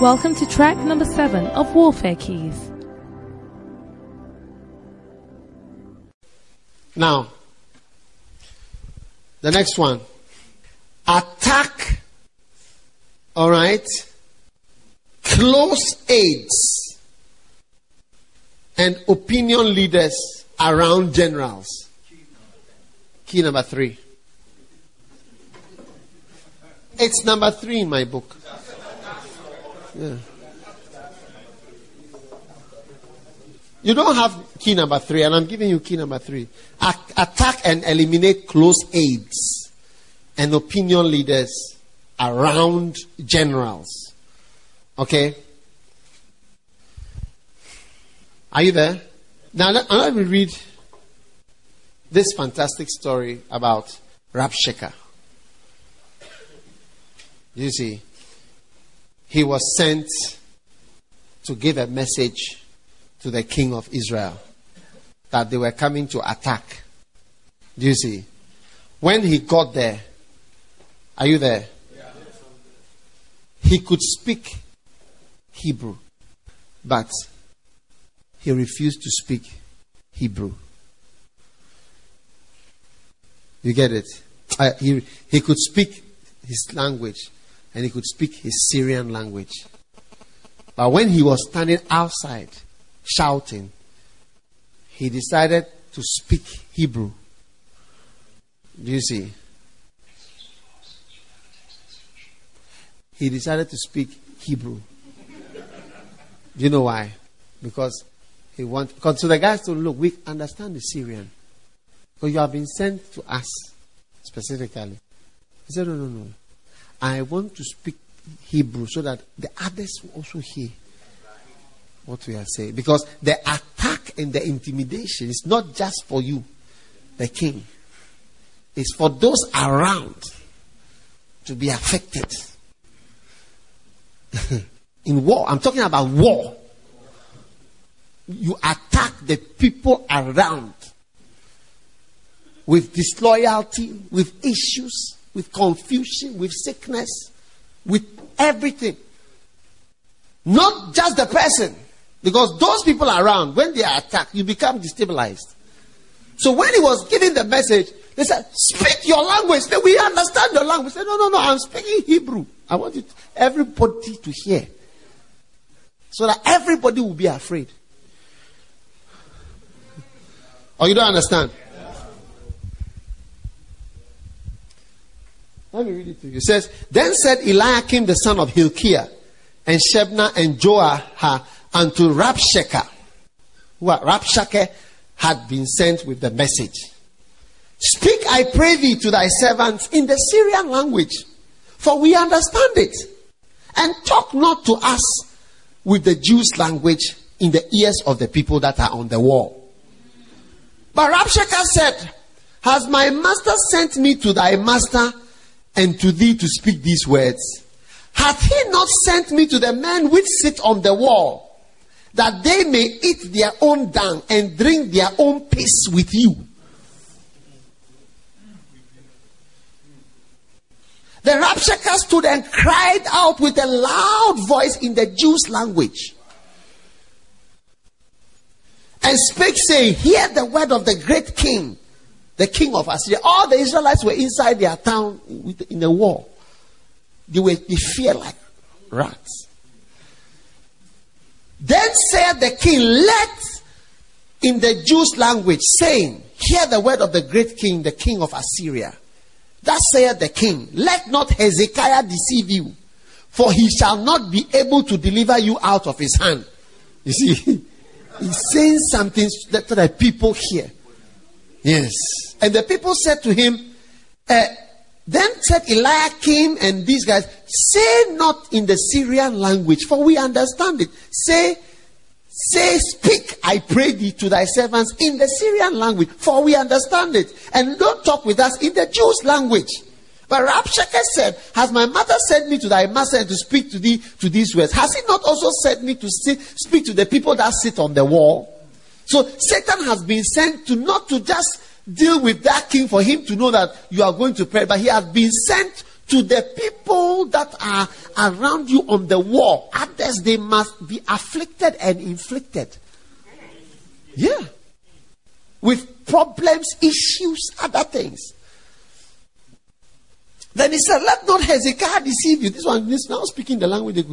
Welcome to track number seven of Warfare Keys. Now, the next one. Attack, alright, close aides and opinion leaders around generals. Key number three. It's number three in my book. Yeah. You don't have key number three, and I'm giving you key number three. Attack and eliminate close aides and opinion leaders around generals. Okay? Are you there? Now, let, let me read this fantastic story about Rabshakeh. You see, he was sent to give a message to the king of Israel that they were coming to attack. Do you see? When he got there, are you there? He could speak Hebrew, but he refused to speak Hebrew. You get it? Uh, he, he could speak his language and he could speak his Syrian language. But when he was standing outside shouting, he decided to speak Hebrew. Do you see? He decided to speak Hebrew. Do you know why? Because he want because so the guys told look, we understand the Syrian. But you have been sent to us specifically. He said, No, no, no. I want to speak Hebrew so that the others will also hear what we are saying. Because the attack and the intimidation is not just for you, the king, it's for those around to be affected. In war, I'm talking about war. You attack the people around with disloyalty, with issues, with confusion, with sickness, with everything. Not just the person. Because those people around, when they are attacked, you become destabilized. So when he was giving the message, they said, Speak your language. Then we understand your language. Said, No, no, no, I'm speaking Hebrew. I want it, everybody to hear. So that everybody will be afraid. Or you don't understand? Let me read it to you. It says, Then said Eliakim the son of Hilkiah, and Shebna and Joah unto Rabshakeh, who Rabshakeh had been sent with the message. Speak, I pray thee, to thy servants in the Syrian language, for we understand it. And talk not to us with the Jews' language in the ears of the people that are on the wall. But Rabshakeh said, Has my master sent me to thy master and to thee to speak these words? Hath he not sent me to the men which sit on the wall, that they may eat their own dung and drink their own piss with you? The Rabshakeh stood and cried out with a loud voice in the Jews' language. And spake, saying, Hear the word of the great king, the king of Assyria. All the Israelites were inside their town in the war. They were they fear like rats. Then said the king, Let in the Jews' language, saying, Hear the word of the great king, the king of Assyria. Thus saith the king, Let not Hezekiah deceive you, for he shall not be able to deliver you out of his hand. You see, he's saying something that the people hear. Yes. And the people said to him, uh, Then said Eliakim and these guys, Say not in the Syrian language, for we understand it. Say, Say, speak, I pray thee to thy servants in the Syrian language, for we understand it. And don't talk with us in the Jews' language. But Rabshakeh said, Has my mother sent me to thy master to speak to thee to these words? Has he not also sent me to sit, speak to the people that sit on the wall? So Satan has been sent to not to just deal with that king for him to know that you are going to pray, but he has been sent to the people that are around you on the wall, says they must be afflicted and inflicted. Yeah. With problems, issues, other things. Then he said, Let not Hezekiah deceive you. This one is now speaking the language.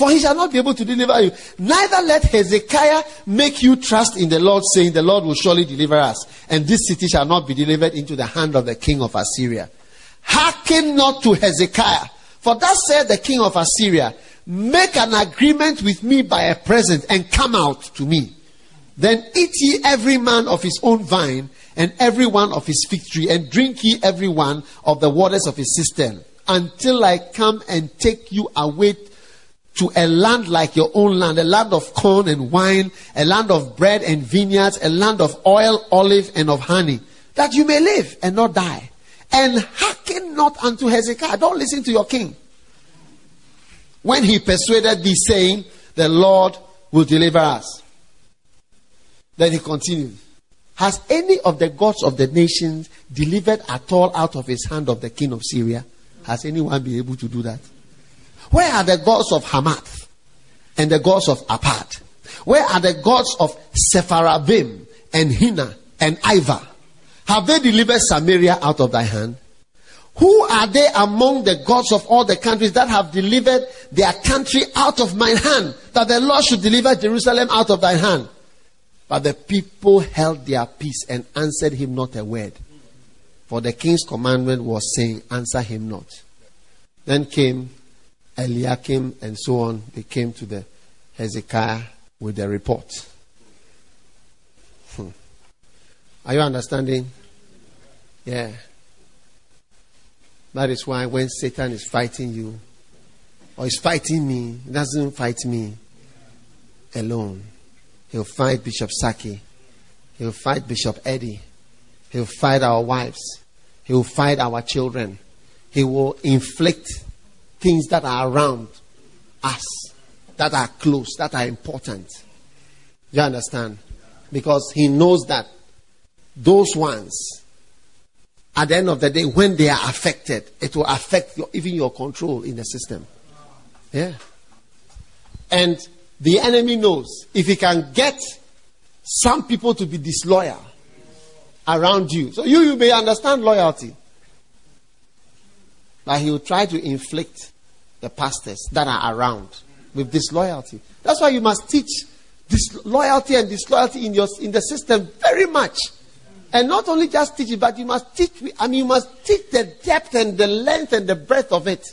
For he shall not be able to deliver you. Neither let Hezekiah make you trust in the Lord, saying, The Lord will surely deliver us, and this city shall not be delivered into the hand of the king of Assyria. Hearken not to Hezekiah, for thus said the king of Assyria, Make an agreement with me by a present, and come out to me. Then eat ye every man of his own vine, and every one of his fig tree, and drink ye every one of the waters of his cistern, until I come and take you away to a land like your own land, a land of corn and wine, a land of bread and vineyards, a land of oil, olive, and of honey, that you may live and not die. And hearken not unto Hezekiah. Don't listen to your king. When he persuaded thee, saying, The Lord will deliver us. Then he continued. Has any of the gods of the nations delivered at all out of his hand of the king of Syria? Has anyone been able to do that? Where are the gods of Hamath and the gods of Arpad? Where are the gods of Sepharvaim and Hena and Ivah? Have they delivered Samaria out of thy hand? Who are they among the gods of all the countries that have delivered their country out of mine hand? That the Lord should deliver Jerusalem out of thy hand. But the people held their peace and answered him not a word. For the king's commandment was saying, Answer him not. Then came Eliakim and so on. They came to the Hezekiah with the report. Hmm. Are you understanding? Yeah. That is why when Satan is fighting you, or is fighting me, he doesn't fight me alone. He'll fight Bishop Saki. He'll fight Bishop Eddie. He'll fight our wives. He'll fight our children. He will inflict things that are around us, that are close, that are important. You understand? Because he knows that those ones, at the end of the day, when they are affected, it will affect your, even your control in the system. Yeah. And the enemy knows if he can get some people to be disloyal around you. So you, you may understand loyalty. But he will try to inflict the pastors that are around with disloyalty. That's why you must teach disloyalty and disloyalty in your in the system very much. And not only just teach it, but you must teach I mean you must teach the depth and the length and the breadth of it.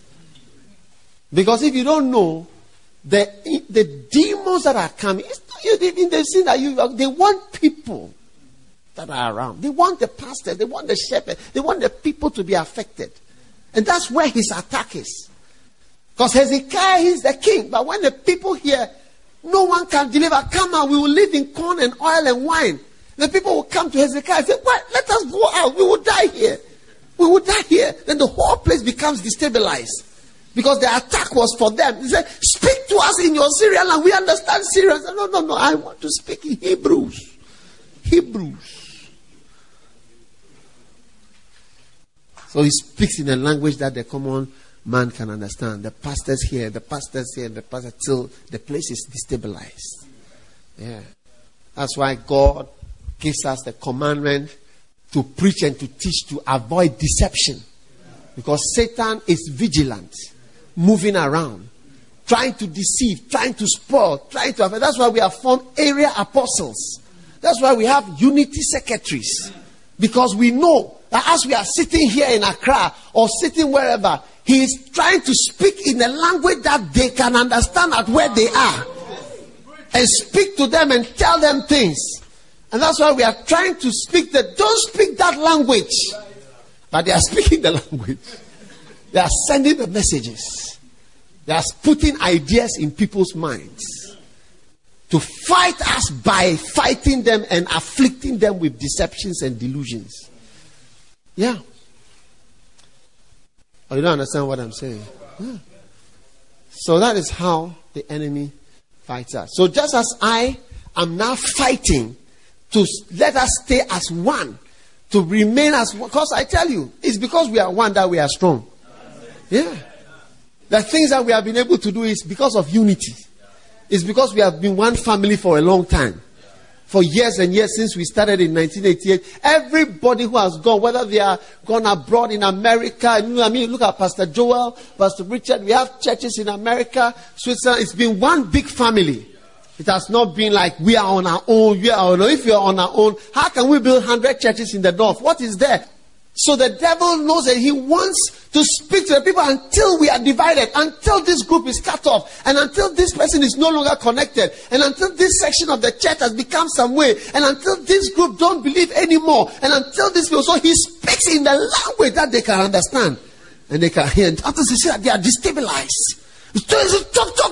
Because if you don't know, the, the demons that are coming, it's not even the sin that you, they want people that are around. They want the pastors, they want the shepherds, they want the people to be affected. And that's where his attack is. Because Hezekiah is the king, but when the people hear, no one can deliver, come out, we will live in corn and oil and wine. The people will come to Hezekiah and say, What? Let us go out, we will die here. We will die here. Then the whole place becomes destabilized. Because the attack was for them. He said, Speak to us in your Syrian language. We understand Syrian. Said, no, no, no. I want to speak in Hebrews. Hebrews. So he speaks in a language that the common man can understand. The pastors here, the pastors here, the pastor till the place is destabilized. Yeah. That's why God gives us the commandment to preach and to teach to avoid deception. Because Satan is vigilant moving around, trying to deceive, trying to spoil, trying to. That's why we have formed area apostles. That's why we have unity secretaries. Because we know that as we are sitting here in Accra or sitting wherever, he is trying to speak in a language that they can understand at where they are. And speak to them and tell them things. And that's why we are trying to speak that don't speak that language. But they are speaking the language. They are sending the messages. They are putting ideas in people's minds to fight us by fighting them and afflicting them with deceptions and delusions. Yeah. Oh, you don't understand what I'm saying? Yeah. So that is how the enemy fights us. So just as I am now fighting to let us stay as one, to remain as one, because I tell you, it's because we are one that we are strong. Yeah. The things that we have been able to do is because of unity. It's because we have been one family for a long time. For years and years since we started in 1988, everybody who has gone, whether they are gone abroad in America, I mean, look at Pastor Joel, Pastor Richard, we have churches in America, Switzerland. It's been one big family. It has not been like we are on our own, we are on our own. If you are on our own, how can we build 100 churches in the north? What is there? So the devil knows that he wants to speak to the people until we are divided, until this group is cut off, and until this person is no longer connected, and until this section of the church has become some way, and until this group don't believe anymore, and until this people. So he speaks in the language that they can understand and they can hear. And others say that they are destabilized. Talk, talk, talk.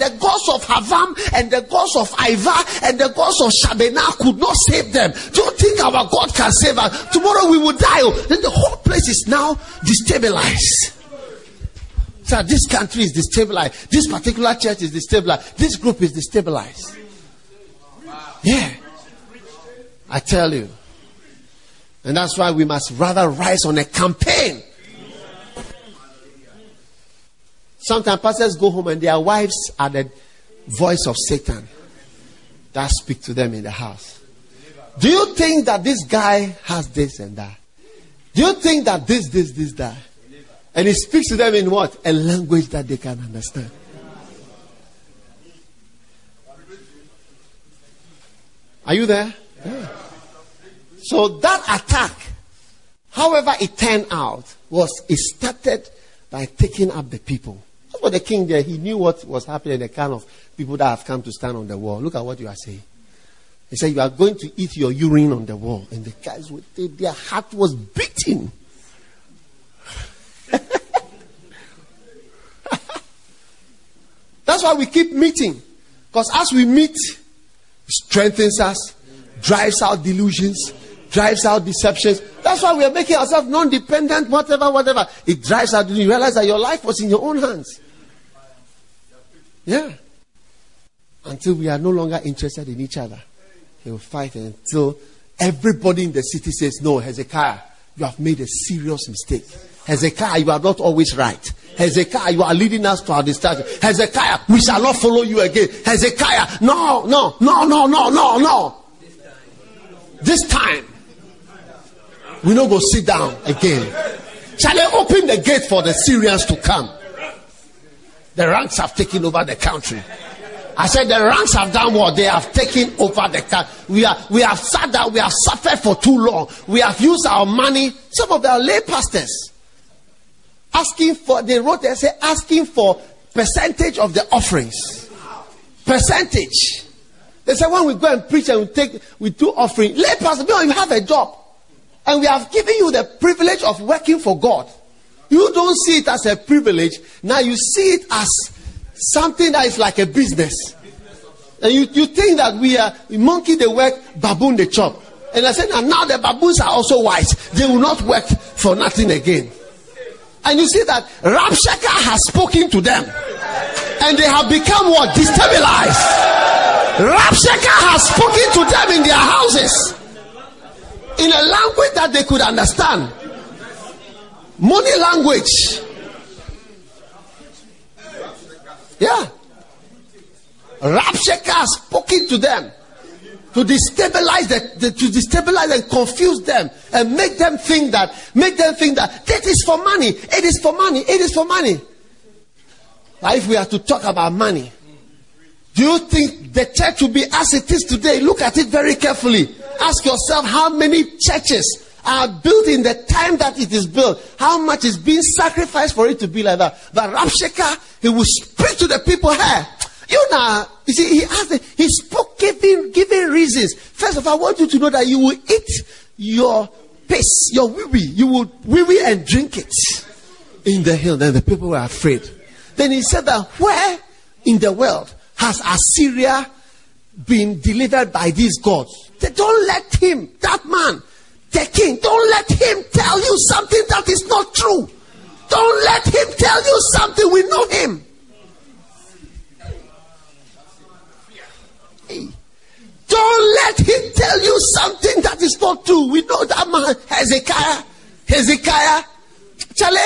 The gods of Havam and the gods of Iva and the gods of Shabena could not save them. Do you think our God can save us? Tomorrow we will die. Oh, then the whole place is now destabilized. So this country is destabilized. This particular church is destabilized. This group is destabilized. Yeah. I tell you. And that's why we must rather rise on a campaign Sometimes pastors go home and their wives are the voice of Satan that speak to them in the house. Do you think that this guy has this and that? Do you think that this, this, this, that? And he speaks to them in what? A language that they can understand. Are you there? Yeah. So that attack, however it turned out, was it started by taking up the people. For the king there, he knew what was happening, the kind of people that have come to stand on the wall. Look at what you are saying. He said, You are going to eat your urine on the wall. And the guys, would, they, their heart was beating. That's why we keep meeting. Because as we meet, strengthens us, drives out delusions, drives out deceptions. That's why we are making ourselves non dependent, whatever, whatever. It drives out, you realize that your life was in your own hands. Yeah. Until we are no longer interested in each other. He will fight until everybody in the city says, No, Hezekiah, you have made a serious mistake. Hezekiah, you are not always right. Hezekiah, you are leading us to our destruction. Hezekiah, we shall not follow you again. Hezekiah, no, no, no, no, no, no, no. This time, we don't go sit down again. Shall I open the gate for the Syrians to come? The ranks have taken over the country. I said the ranks have done what? They have taken over the country. We, are, we have sat down, we have suffered for too long. We have used our money. Some of our lay pastors asking for, they wrote, they say, asking for percentage of the offerings. Percentage. They said when we go and preach and we take, we do offering, lay pastor, you have a job. And we have given you the privilege of working for God. You don't see it as a privilege. Now you see it as something that is like a business. And you, you think that we are monkey the work, baboon the chop. And I said, and now the baboons are also wise. They will not work for nothing again. And you see that Rabshakeh has spoken to them. And they have become what? Destabilized. Rabshakeh has spoken to them in their houses. In a language that they could understand. Money language. Yeah. Rabshakeh spoken to them to destabilize the, the, to destabilize and confuse them and make them think that make them think that that is for money it is for money it is for money now if we are to talk about money do you think the church will be as it is today look at it very carefully ask yourself how many churches are built in the time that it is built. How much is being sacrificed for it to be like that? But Rabshakeh, he will speak to the people here. You know, you see, he asked, he spoke giving, giving reasons. First of all, I want you to know that you will eat your piss, your wee wee. You will wee wee and drink it in the hill. Then the people were afraid. Then he said that where in the world has Assyria been delivered by these gods? They don't let him, that man, the king. Don't let him tell you something that is not true. Don't let him tell you something. We know him. Don't let him tell you something that is not true. We know that man, Hezekiah. Hezekiah. Charlie,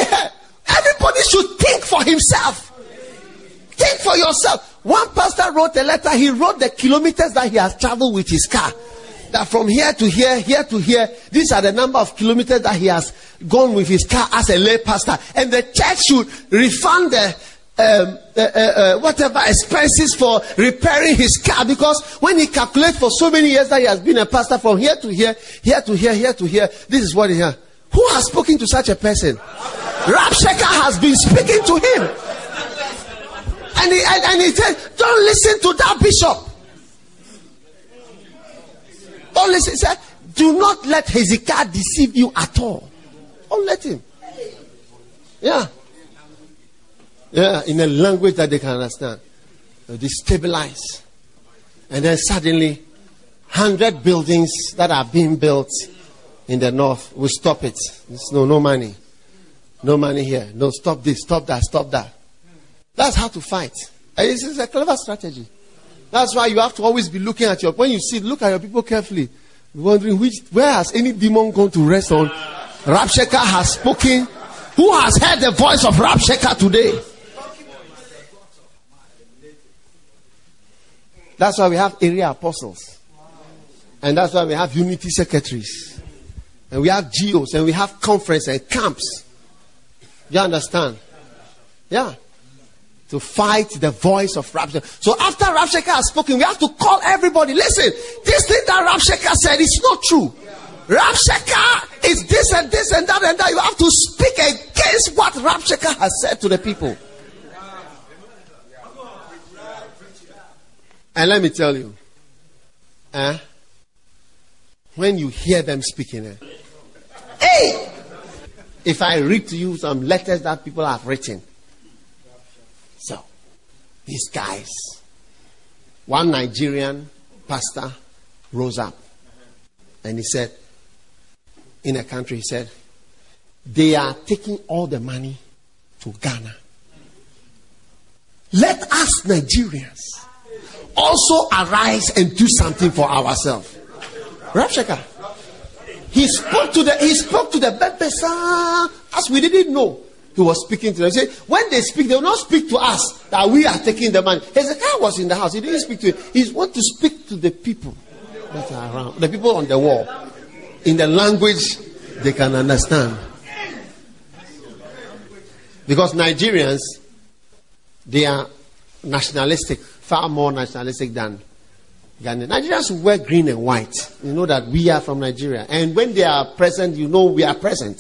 everybody should think for himself. Think for yourself. One pastor wrote a letter. He wrote the kilometers that he has traveled with his car. That from here to here, here to here, these are the number of kilometers that he has gone with his car as a lay pastor. And the church should refund the um, uh, uh, uh, whatever expenses for repairing his car because when he calculates for so many years that he has been a pastor from here to here, here to here, here to here, this is what he has. Who has spoken to such a person? Rabshakeh has been speaking to him. And he, and, and he said, Don't listen to that bishop. Don't listen. He Do not let Hezekiah deceive you at all. Don't let him. Yeah. Yeah, in a language that they can understand. They stabilize. And then suddenly, 100 buildings that are being built in the north will stop it. There's no, no money. No money here. No, stop this, stop that, stop that. That's how to fight. This is a clever strategy. That's why you have to always be looking at your, when you see, look at your people carefully. Wondering which, where has any demon gone to rest on? Rabshakeh has spoken. Who has heard the voice of Rabshakeh today? That's why we have area apostles. And that's why we have unity secretaries. And we have geos and we have conference and camps. You understand? Yeah. To fight the voice of Rabshakeh. So after Rabshakeh has spoken, we have to call everybody. Listen, this thing that Rabshakeh said is not true. Rabshakeh is this and this and that and that. You have to speak against what Rabshakeh has said to the people. And let me tell you, eh, when you hear them speaking, eh, hey, if I read to you some letters that people have written, these guys, one Nigerian pastor rose up and he said, in a country, he said, they are taking all the money to Ghana. Let us Nigerians also arise and do something for ourselves. Rabshakeh. He spoke to the he spoke to the Bepesa ah, as we didn't know. He was speaking to them. He said, when they speak, they will not speak to us that we are taking the money. Hezekiah was in the house. He didn't speak to him. He want to speak to the people that are around, the people on the wall, in the language they can understand. Because Nigerians, they are nationalistic far more nationalistic than Ghanaians. Nigerians wear green and white. You know that we are from Nigeria. And when they are present, you know we are present.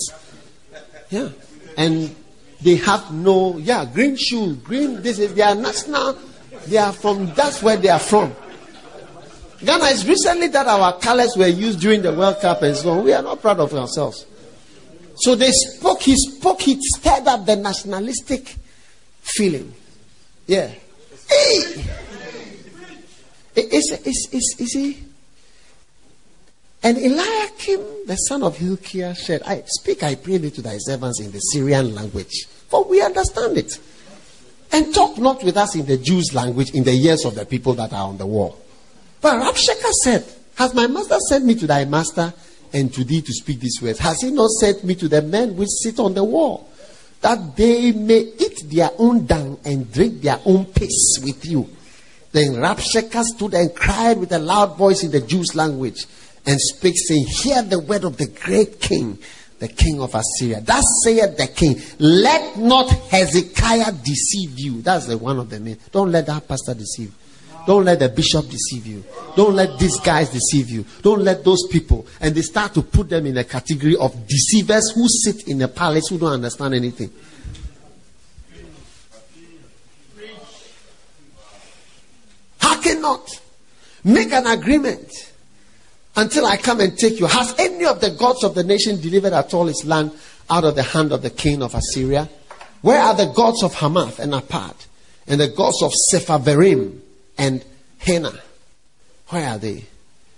Yeah. And they have no, yeah, green shoe, green, this is their national, they are from, that's where they are from. Ghana is recently that our colors were used during the World Cup and so on. We are not proud of ourselves. So they spoke, he spoke, he stirred up the nationalistic feeling. Yeah. Hey! Is, is, is, is he? And Eliakim, the son of Hilkiah, said, I speak, I pray thee to thy servants in the Syrian language, for we understand it. And talk not with us in the Jews' language in the ears of the people that are on the wall. But Rabshakeh said, Has my master sent me to thy master and to thee to speak these words? Has he not sent me to the men which sit on the wall? that they may eat their own dung and drink their own piss with you. Then Rabshakeh stood and cried with a loud voice in the Jews' language and spake, saying, Hear the word of the great king, the king of Assyria. That saith the king, Let not Hezekiah deceive you. That's the one of the men. Don't let that pastor deceive. You. Don't let the bishop deceive you. Don't let these guys deceive you. Don't let those people. And they start to put them in a category of deceivers who sit in the palace who don't understand anything. Hearken not. Make an agreement until I come and take you. Has any of the gods of the nation delivered at all his land out of the hand of the king of Assyria? Where are the gods of Hamath and Arpad and the gods of Sepharvaim? and Hena. Where are they?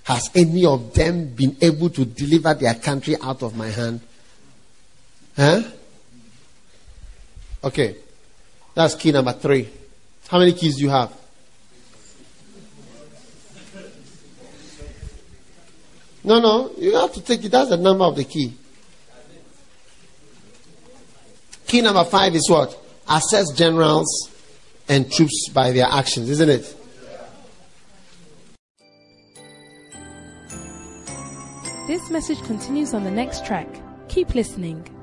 Has any of them been able to deliver their country out of my hand? Huh? Okay. That's key number three. How many keys do you have? No, no, you have to take it. That's the number of the key. Key number five is what? Assess generals and troops by their actions, isn't it? This message continues on the next track. Keep listening.